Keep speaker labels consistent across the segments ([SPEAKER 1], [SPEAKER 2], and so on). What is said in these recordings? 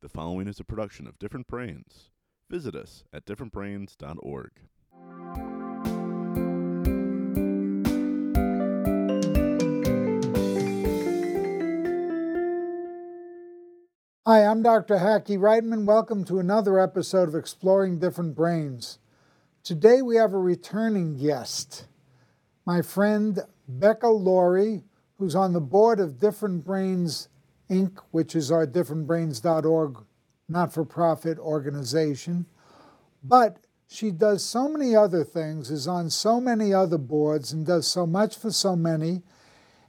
[SPEAKER 1] The following is a production of Different Brains. Visit us at differentbrains.org.
[SPEAKER 2] Hi, I'm Dr. Hackie Reitman. Welcome to another episode of Exploring Different Brains. Today we have a returning guest, my friend Becca Lory, who's on the board of Different Brains Inc., which is our differentbrains.org not for profit organization. But she does so many other things, is on so many other boards, and does so much for so many.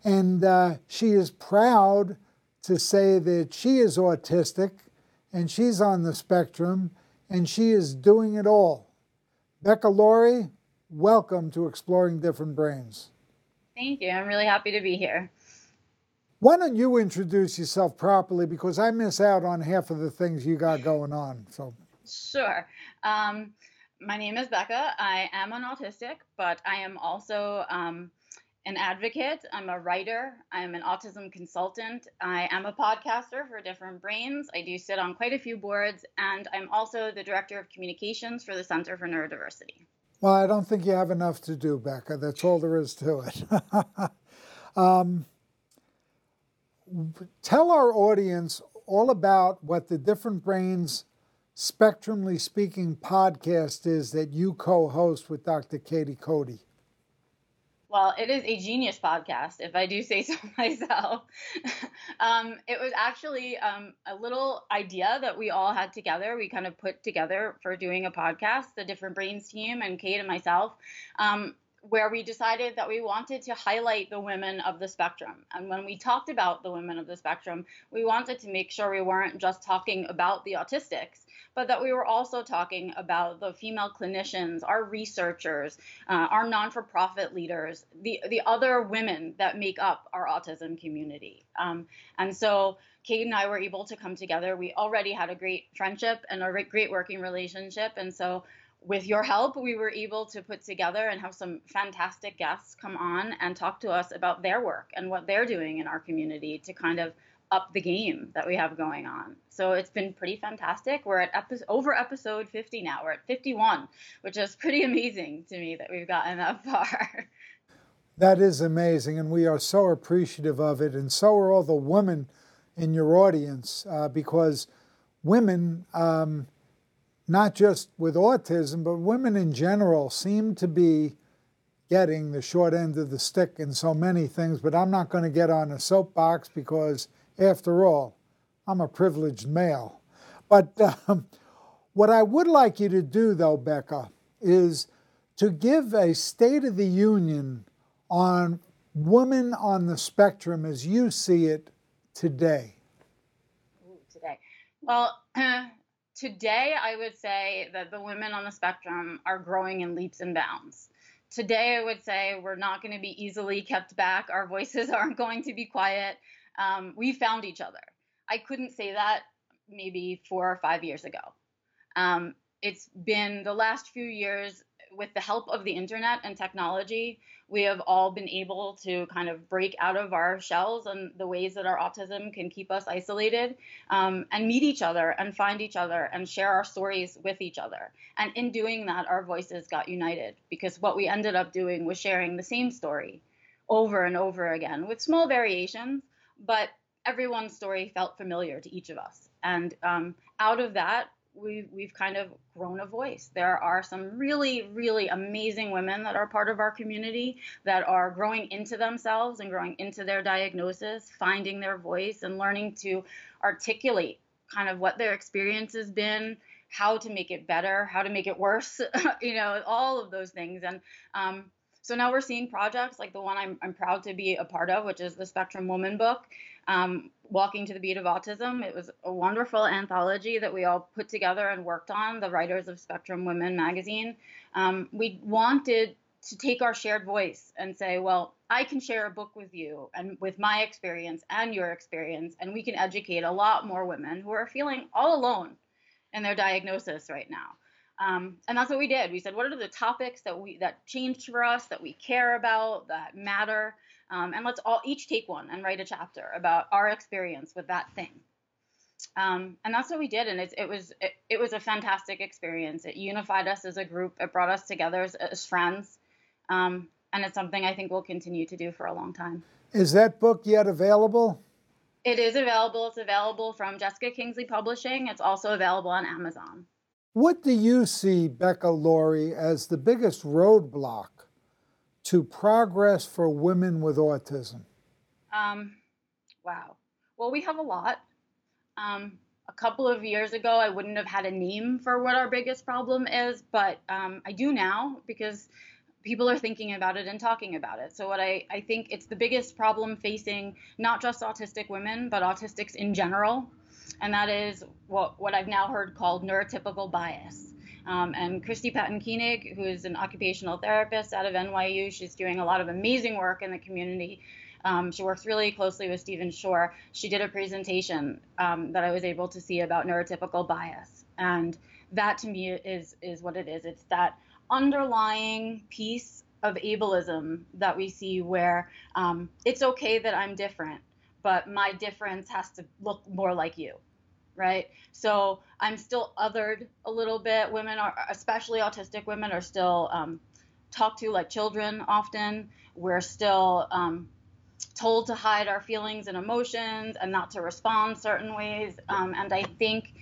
[SPEAKER 2] And uh, she is proud to say that she is autistic and she's on the spectrum and she is doing it all. Becca Lory, welcome to Exploring Different Brains.
[SPEAKER 3] Thank you. I'm really happy to be here.
[SPEAKER 2] Why don't you introduce yourself properly because I miss out on half of the things you got going on. So
[SPEAKER 3] Sure. Um, my name is Becca. I am an autistic, but I am also um, an advocate. I'm a writer. I'm an autism consultant. I am a podcaster for Different Brains. I do sit on quite a few boards, and I'm also the director of communications for the Center for Neurodiversity.
[SPEAKER 2] Well, I don't think you have enough to do, Becca. That's all there is to it. um, tell our audience all about what the Different Brains Spectrumly Speaking podcast is that you co host with Dr. Katie Cody.
[SPEAKER 3] Well, it is a genius podcast, if I do say so myself. um, it was actually um, a little idea that we all had together. We kind of put together for doing a podcast, the Different Brains team and Kate and myself. Um, where we decided that we wanted to highlight the women of the spectrum. And when we talked about the women of the spectrum, we wanted to make sure we weren't just talking about the autistics, but that we were also talking about the female clinicians, our researchers, uh, our non for profit leaders, the, the other women that make up our autism community. Um, and so Kate and I were able to come together. We already had a great friendship and a great working relationship. And so with your help, we were able to put together and have some fantastic guests come on and talk to us about their work and what they're doing in our community to kind of up the game that we have going on. So it's been pretty fantastic. We're at epi- over episode 50 now. We're at 51, which is pretty amazing to me that we've gotten that far.
[SPEAKER 2] That is amazing, and we are so appreciative of it, and so are all the women in your audience uh, because women. Um, not just with autism, but women in general seem to be getting the short end of the stick in so many things. But I'm not going to get on a soapbox because, after all, I'm a privileged male. But um, what I would like you to do, though, Becca, is to give a State of the Union on women on the spectrum as you see it today.
[SPEAKER 3] Ooh, today. Well, today I would say that the women on the spectrum are growing in leaps and bounds. Today I would say we're not going to be easily kept back. Our voices aren't going to be quiet. Um, we found each other. I couldn't say that maybe four or five years ago. Um, it's been the last few years with the help of the internet and technology, we have all been able to kind of break out of our shells and the ways that our autism can keep us isolated um, and meet each other and find each other and share our stories with each other. And in doing that, our voices got united because what we ended up doing was sharing the same story over and over again with small variations, but everyone's story felt familiar to each of us. And um, out of that, we've, we've kind of grown a voice. There are some really, really amazing women that are part of our community that are growing into themselves and growing into their diagnosis, finding their voice and learning to articulate kind of what their experience has been, how to make it better, how to make it worse, you know, all of those things. And um, so now we're seeing projects like the one I'm, I'm proud to be a part of, which is the Spectrum Woman book, um, Walking to the Beat of Autism. It was a wonderful anthology that we all put together and worked on, the writers of Spectrum Women magazine. Um, we wanted to take our shared voice and say, well, I can share a book with you and with my experience and your experience, and we can educate a lot more women who are feeling all alone in their diagnosis right now. Um, and that's what we did. We said, what are the topics that we that changed for us, that we care about, that matter, um, and let's all each take one and write a chapter about our experience with that thing. Um, and that's what we did, and it, it was it, it, was a fantastic experience. It unified us as a group. It brought us together as, as friends, um, and it's something I think we'll continue to do for a long time.
[SPEAKER 2] Is that book yet available?
[SPEAKER 3] It is available. It's available from Jessica Kingsley Publishing. It's also available on Amazon.
[SPEAKER 2] What do you see, Becca Lory, as the biggest roadblock to progress for women with autism?
[SPEAKER 3] Um, wow. Well, we have a lot. Um, a couple of years ago, I wouldn't have had a name for what our biggest problem is, but um, I do now because people are thinking about it and talking about it. So what I, I think it's the biggest problem facing not just autistic women, but autistics in general. And that is what, what I've now heard called neurotypical bias. Um, and Kristie Patten Koenig, who is an occupational therapist out of NYU, she's doing a lot of amazing work in the community. Um, she works really closely with Stephen Shore. She did a presentation um, that I was able to see about neurotypical bias, and that to me is is what it is. It's that underlying piece of ableism that we see where um, it's okay that I'm different, but my difference has to look more like you, right? So I'm still othered a little bit. Women are, especially autistic women, are still um, talked to like children often. We're still um, told to hide our feelings and emotions and not to respond certain ways. Um, and I think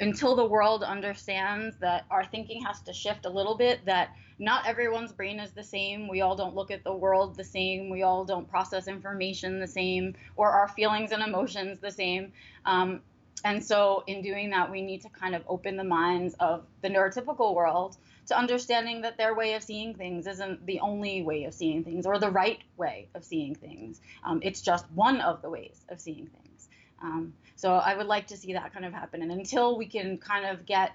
[SPEAKER 3] until the world understands that our thinking has to shift a little bit, that not everyone's brain is the same. We all don't look at the world the same. We all don't process information the same, or our feelings and emotions the same. Um, and so, in doing that, we need to kind of open the minds of the neurotypical world to understanding that their way of seeing things isn't the only way of seeing things or the right way of seeing things. Um, it's just one of the ways of seeing things. Um, so I would like to see that kind of happen. And until we can kind of get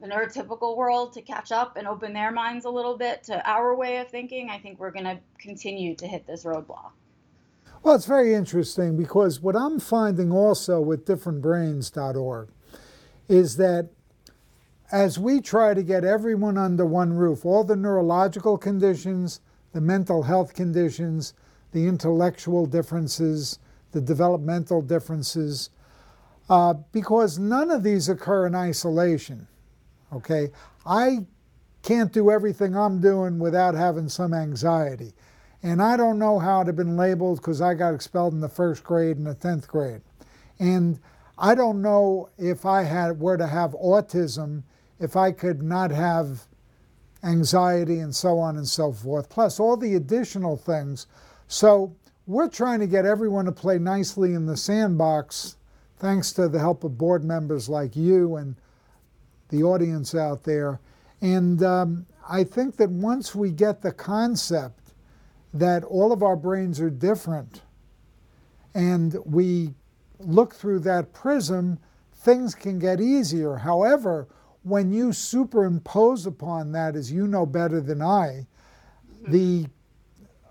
[SPEAKER 3] the neurotypical world to catch up and open their minds a little bit to our way of thinking, I think we're going to continue to hit this roadblock.
[SPEAKER 2] Well, it's very interesting because what I'm finding also with differentbrains.org is that as we try to get everyone under one roof, all the neurological conditions, the mental health conditions, the intellectual differences, the developmental differences, uh, because none of these occur in isolation. Okay, I can't do everything I'm doing without having some anxiety. And I don't know how it had been labeled because I got expelled in the first grade and the 10th grade. And I don't know if I had were to have autism, if I could not have anxiety and so on and so forth, plus all the additional things. So we're trying to get everyone to play nicely in the sandbox thanks to the help of board members like you and the audience out there. And um, I think that once we get the concept that all of our brains are different and we look through that prism, things can get easier. However, when you superimpose upon that, as you know better than I, the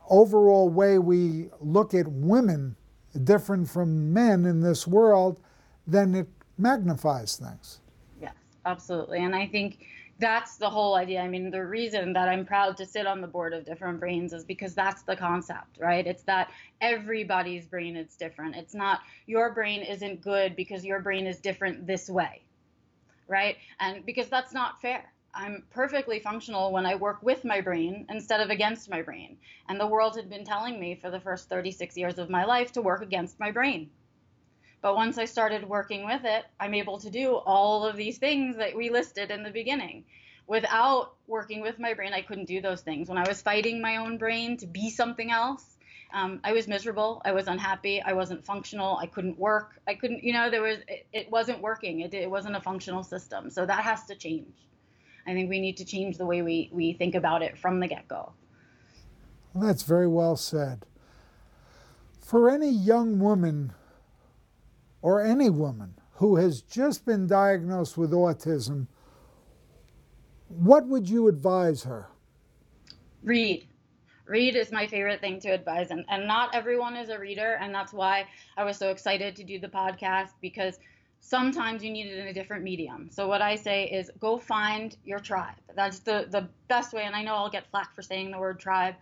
[SPEAKER 2] overall way we look at women different from men in this world, then it magnifies things.
[SPEAKER 3] Yes, absolutely. And I think that's the whole idea. I mean, the reason that I'm proud to sit on the board of Different Brains is because that's the concept, right? It's that everybody's brain is different. It's not your brain isn't good because your brain is different this way, right? And because that's not fair. I'm perfectly functional when I work with my brain instead of against my brain. And the world had been telling me for the first 36 years of my life to work against my brain. But once I started working with it, I'm able to do all of these things that we listed in the beginning. Without working with my brain, I couldn't do those things. When I was fighting my own brain to be something else, um, I was miserable. I was unhappy. I wasn't functional. I couldn't work. I couldn't, you know, there was, it, it wasn't working. It, it wasn't a functional system. So that has to change. I think we need to change the way we, we think about it from the get go.
[SPEAKER 2] Well, that's very well said. For any young woman or any woman who has just been diagnosed with autism, what would you advise her?
[SPEAKER 3] Read. Read is my favorite thing to advise, and, and not everyone is a reader, and that's why I was so excited to do the podcast because sometimes you need it in a different medium. So what I say is go find your tribe. That's the the best way. And I know I'll get flack for saying the word tribe.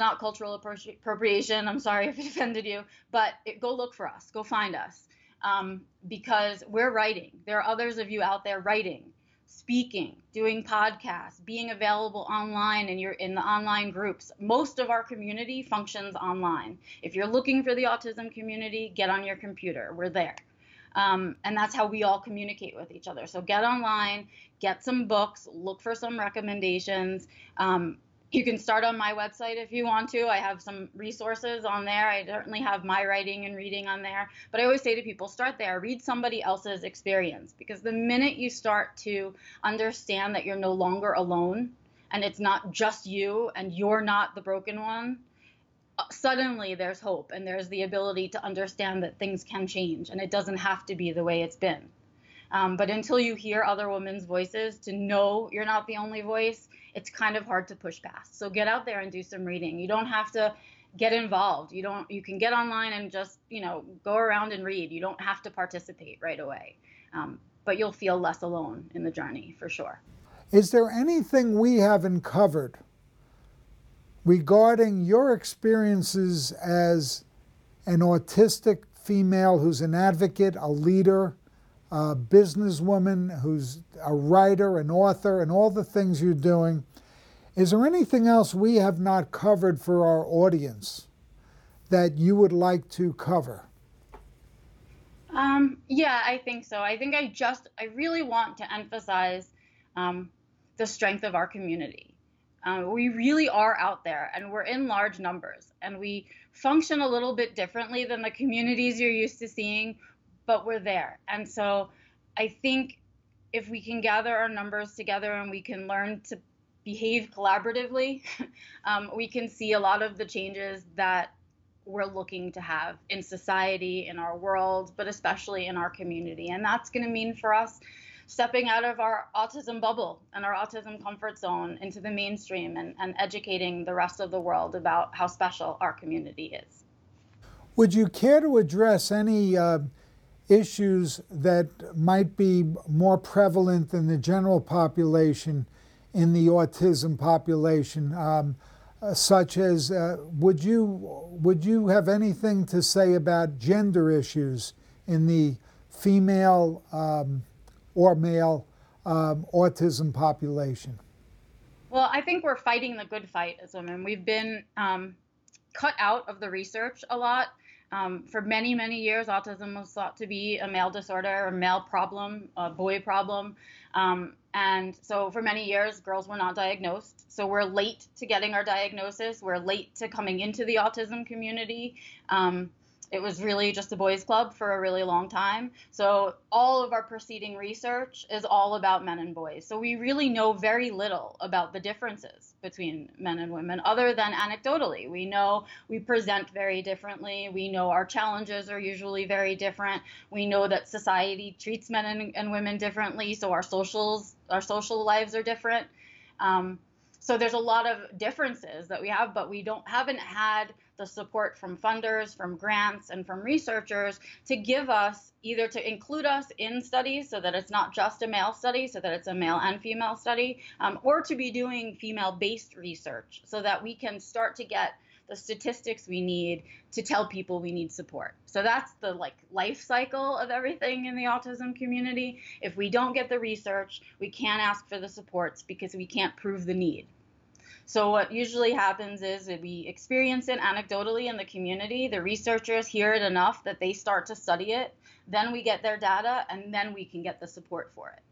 [SPEAKER 3] Not cultural appropriation. I'm sorry if it offended you, but it, go look for us. Go find us. um, because we're writing. There are others of you out there writing, speaking, doing podcasts, being available online and you're in the online groups. Most of our community functions online. If you're looking for the autism community, get on your computer. We're there. Um, and that's how we all communicate with each other. So get online, get some books, look for some recommendations. Um, you can start on my website if you want to. I have some resources on there. I certainly have my writing and reading on there. But I always say to people, start there. Read somebody else's experience because the minute you start to understand that you're no longer alone and it's not just you and you're not the broken one, uh, suddenly there's hope and there's the ability to understand that things can change and it doesn't have to be the way it's been. Um, but until you hear other women's voices, to know you're not the only voice, it's kind of hard to push past. So get out there and do some reading. You don't have to get involved. You don't you can get online and just, you know, go around and read. You don't have to participate right away. Um, but you'll feel less alone in the journey for sure.
[SPEAKER 2] Is there anything we haven't covered regarding your experiences as an autistic female who's an advocate, a leader, a businesswoman who's a writer, an author, and all the things you're doing. Is there anything else we have not covered for our audience that you would like to cover?
[SPEAKER 3] Um, yeah, I think so. I think I just, I really want to emphasize um, the strength of our community. Um, we really are out there and we're in large numbers and we function a little bit differently than the communities you're used to seeing but we're there. And so I think if we can gather our numbers together and we can learn to behave collaboratively, um, we can see a lot of the changes that we're looking to have in society, in our world, but especially in our community. And that's going to mean for us stepping out of our autism bubble and our autism comfort zone into the mainstream and, and educating the rest of the world about how special our community is.
[SPEAKER 2] Would you care to address any uh, issues that might be more prevalent than the general population in the autism population, um, uh, such as uh, would you would you have anything to say about gender issues in the female um, or male um, autism population?
[SPEAKER 3] Well, I think we're fighting the good fight as women. We've been um, cut out of the research a lot um, for many, many years, autism was thought to be a male disorder, a male problem, a boy problem. Um, and so for many years, girls were not diagnosed. So we're late to getting our diagnosis. We're late to coming into the autism community. Um, it was really just a boys' club for a really long time. So all of our preceding research is all about men and boys. So we really know very little about the differences between men and women, other than anecdotally. We know we present very differently. We know our challenges are usually very different. We know that society treats men and, and women differently. So our socials, our social lives are different. Um, so there's a lot of differences that we have, but we don't haven't had the support from funders, from grants, and from researchers to give us either to include us in studies so that it's not just a male study, so that it's a male and female study, um, or to be doing female based research so that we can start to get the statistics we need to tell people we need support. So that's the like life cycle of everything in the autism community. If we don't get the research, we can't ask for the supports because we can't prove the need. So what usually happens is we experience it anecdotally in the community. The researchers hear it enough that they start to study it. Then we get their data, and then we can get the support for it.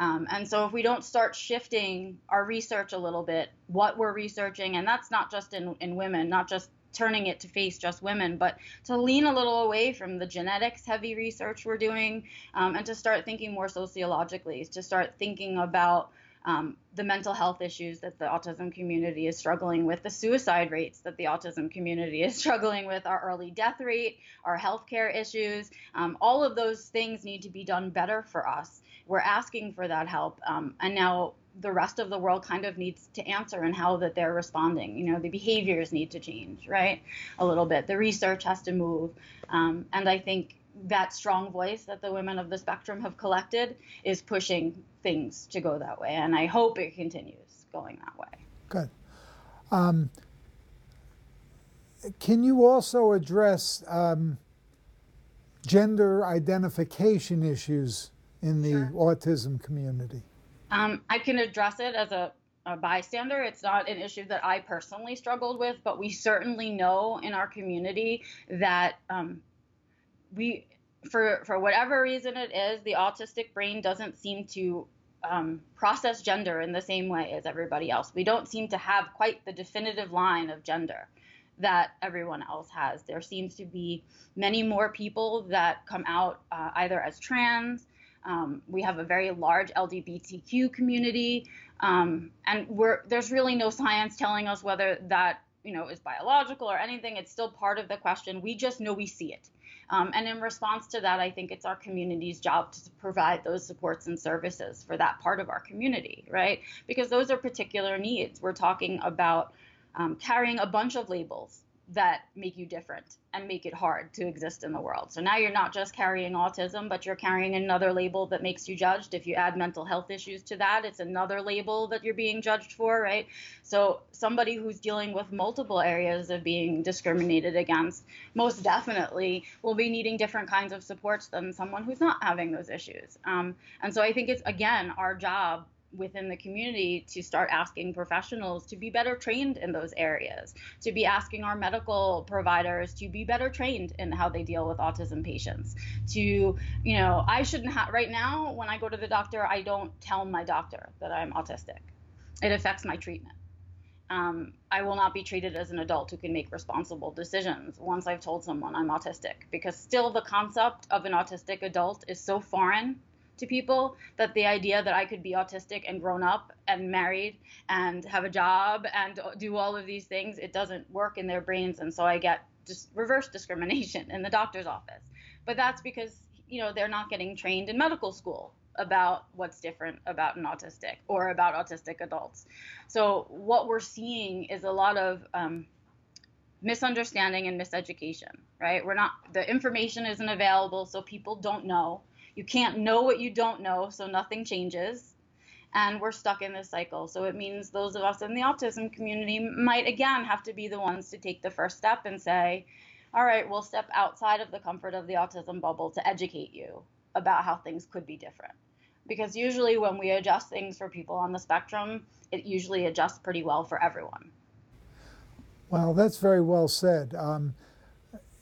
[SPEAKER 3] Um, and so if we don't start shifting our research a little bit, what we're researching, and that's not just in, in women, not just turning it to face just women, but to lean a little away from the genetics heavy research we're doing um, and to start thinking more sociologically, to start thinking about um, the mental health issues that the autism community is struggling with, the suicide rates that the autism community is struggling with, our early death rate, our healthcare issues. Um, all of those things need to be done better for us. We're asking for that help. Um, and now the rest of the world kind of needs to answer and how that they're responding. You know, the behaviors need to change, right? A little bit. The research has to move. Um, and I think that strong voice that the women of the spectrum have collected is pushing things to go that way. And I hope it continues going that way.
[SPEAKER 2] Good. Um, can you also address um, gender identification issues in the sure. autism community?
[SPEAKER 3] Um, I can address it as a, a, bystander. It's not an issue that I personally struggled with, but we certainly know in our community that um, we, for for whatever reason it is, the autistic brain doesn't seem to um, process gender in the same way as everybody else. We don't seem to have quite the definitive line of gender that everyone else has. There seems to be many more people that come out uh, either as trans. Um, we have a very large LGBTQ community, um, and there's really no science telling us whether that you know is biological or anything. It's still part of the question. We just know we see it. Um, and in response to that, I think it's our community's job to provide those supports and services for that part of our community, right? Because those are particular needs. We're talking about um, carrying a bunch of labels that make you different and make it hard to exist in the world. So now you're not just carrying autism, but you're carrying another label that makes you judged. If you add mental health issues to that, it's another label that you're being judged for, right? So somebody who's dealing with multiple areas of being discriminated against most definitely will be needing different kinds of supports than someone who's not having those issues. Um, and so I think it's, again, our job within the community to start asking professionals to be better trained in those areas, to be asking our medical providers to be better trained in how they deal with autism patients. To, you know, I shouldn't have, right now, when I go to the doctor, I don't tell my doctor that I'm autistic. It affects my treatment. Um, I will not be treated as an adult who can make responsible decisions once I've told someone I'm autistic, because still the concept of an autistic adult is so foreign to people that the idea that I could be autistic and grown up and married and have a job and do all of these things, it doesn't work in their brains. And so I get just reverse discrimination in the doctor's office. But that's because, you know, they're not getting trained in medical school about what's different about an autistic or about autistic adults. So what we're seeing is a lot of um, misunderstanding and miseducation, right? We're not, the information isn't available, so people don't know you can't know what you don't know, so nothing changes. And we're stuck in this cycle. So it means those of us in the autism community might again have to be the ones to take the first step and say, all right, we'll step outside of the comfort of the autism bubble to educate you about how things could be different. Because usually when we adjust things for people on the spectrum, it usually adjusts pretty well for everyone.
[SPEAKER 2] Well, that's very well said. Um,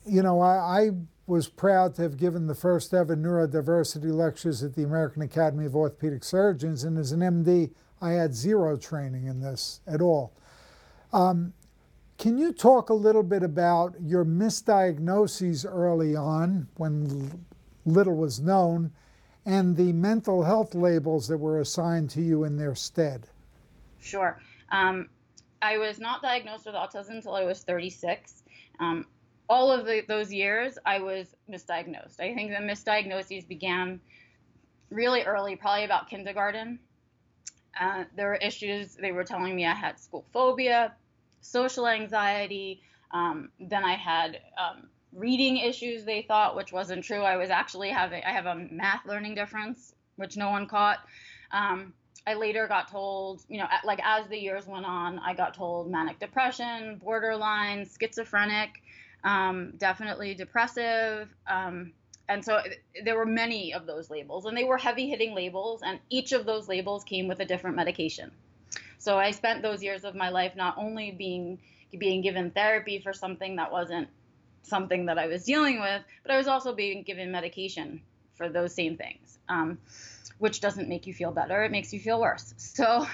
[SPEAKER 2] you know, I, I was proud to have given the first ever neurodiversity lectures at the American Academy of Orthopedic Surgeons, and as an MD, I had zero training in this at all. Um, can you talk a little bit about your misdiagnoses early on when little was known and the mental health labels that were assigned to you in their stead?
[SPEAKER 3] Sure. Um, I was not diagnosed with autism until I was 36. Um, all of the, those years, I was misdiagnosed. I think the misdiagnoses began really early, probably about kindergarten. Uh, there were issues. They were telling me I had school phobia, social anxiety. Um, then I had um, reading issues. They thought, which wasn't true. I was actually having. I have a math learning difference, which no one caught. Um, I later got told, you know, like as the years went on, I got told manic depression, borderline, schizophrenic um, definitely depressive. Um, and so there were many of those labels, and they were heavy hitting labels, and each of those labels came with a different medication. So I spent those years of my life not only being being given therapy for something that wasn't something that I was dealing with, but I was also being given medication for those same things, um, which doesn't make you feel better; it makes you feel worse. So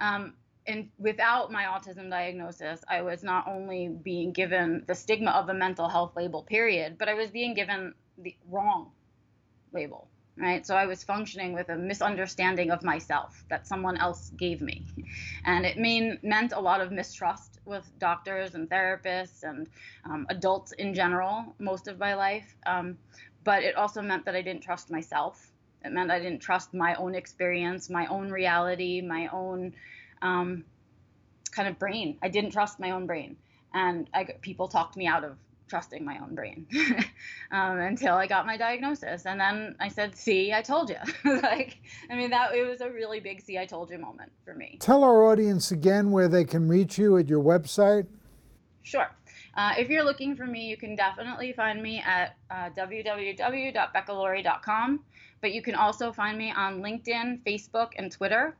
[SPEAKER 3] um, and without my autism diagnosis, I was not only being given the stigma of a mental health label, period, but I was being given the wrong label, right? So I was functioning with a misunderstanding of myself that someone else gave me. And it mean, meant a lot of mistrust with doctors and therapists and um, adults in general most of my life. Um, but it also meant that I didn't trust myself. It meant I didn't trust my own experience, my own reality, my own um, kind of brain. I didn't trust my own brain, and I, people talked me out of trusting my own brain um, until I got my diagnosis. And then I said, "See, I told you." like, I mean, that it was a really big "see, I told you" moment for me.
[SPEAKER 2] Tell our audience again where they can reach you at your website.
[SPEAKER 3] Sure. Uh, if you're looking for me, you can definitely find me at uh, www.beccalory.com, but you can also find me on LinkedIn, Facebook, and Twitter.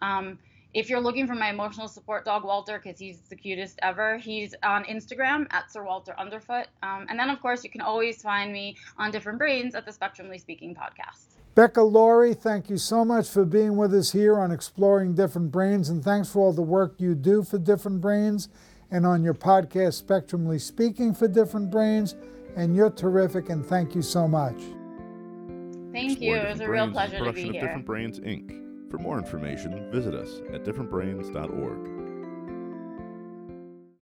[SPEAKER 3] Um, if you're looking for my emotional support dog Walter, because he's the cutest ever, he's on Instagram at Sir Walter Underfoot. Um, and then, of course, you can always find me on Different Brains at the Spectrumly Speaking podcast.
[SPEAKER 2] Becca Lory, thank you so much for being with us here on Exploring Different Brains, and thanks for all the work you do for Different Brains and on your podcast, Spectrumly Speaking for Different Brains. And you're terrific, and thank you so much.
[SPEAKER 3] Thank you. It was a real pleasure to be
[SPEAKER 1] here.
[SPEAKER 3] Different
[SPEAKER 1] Brains Inc. For more information, visit us at differentbrains.org.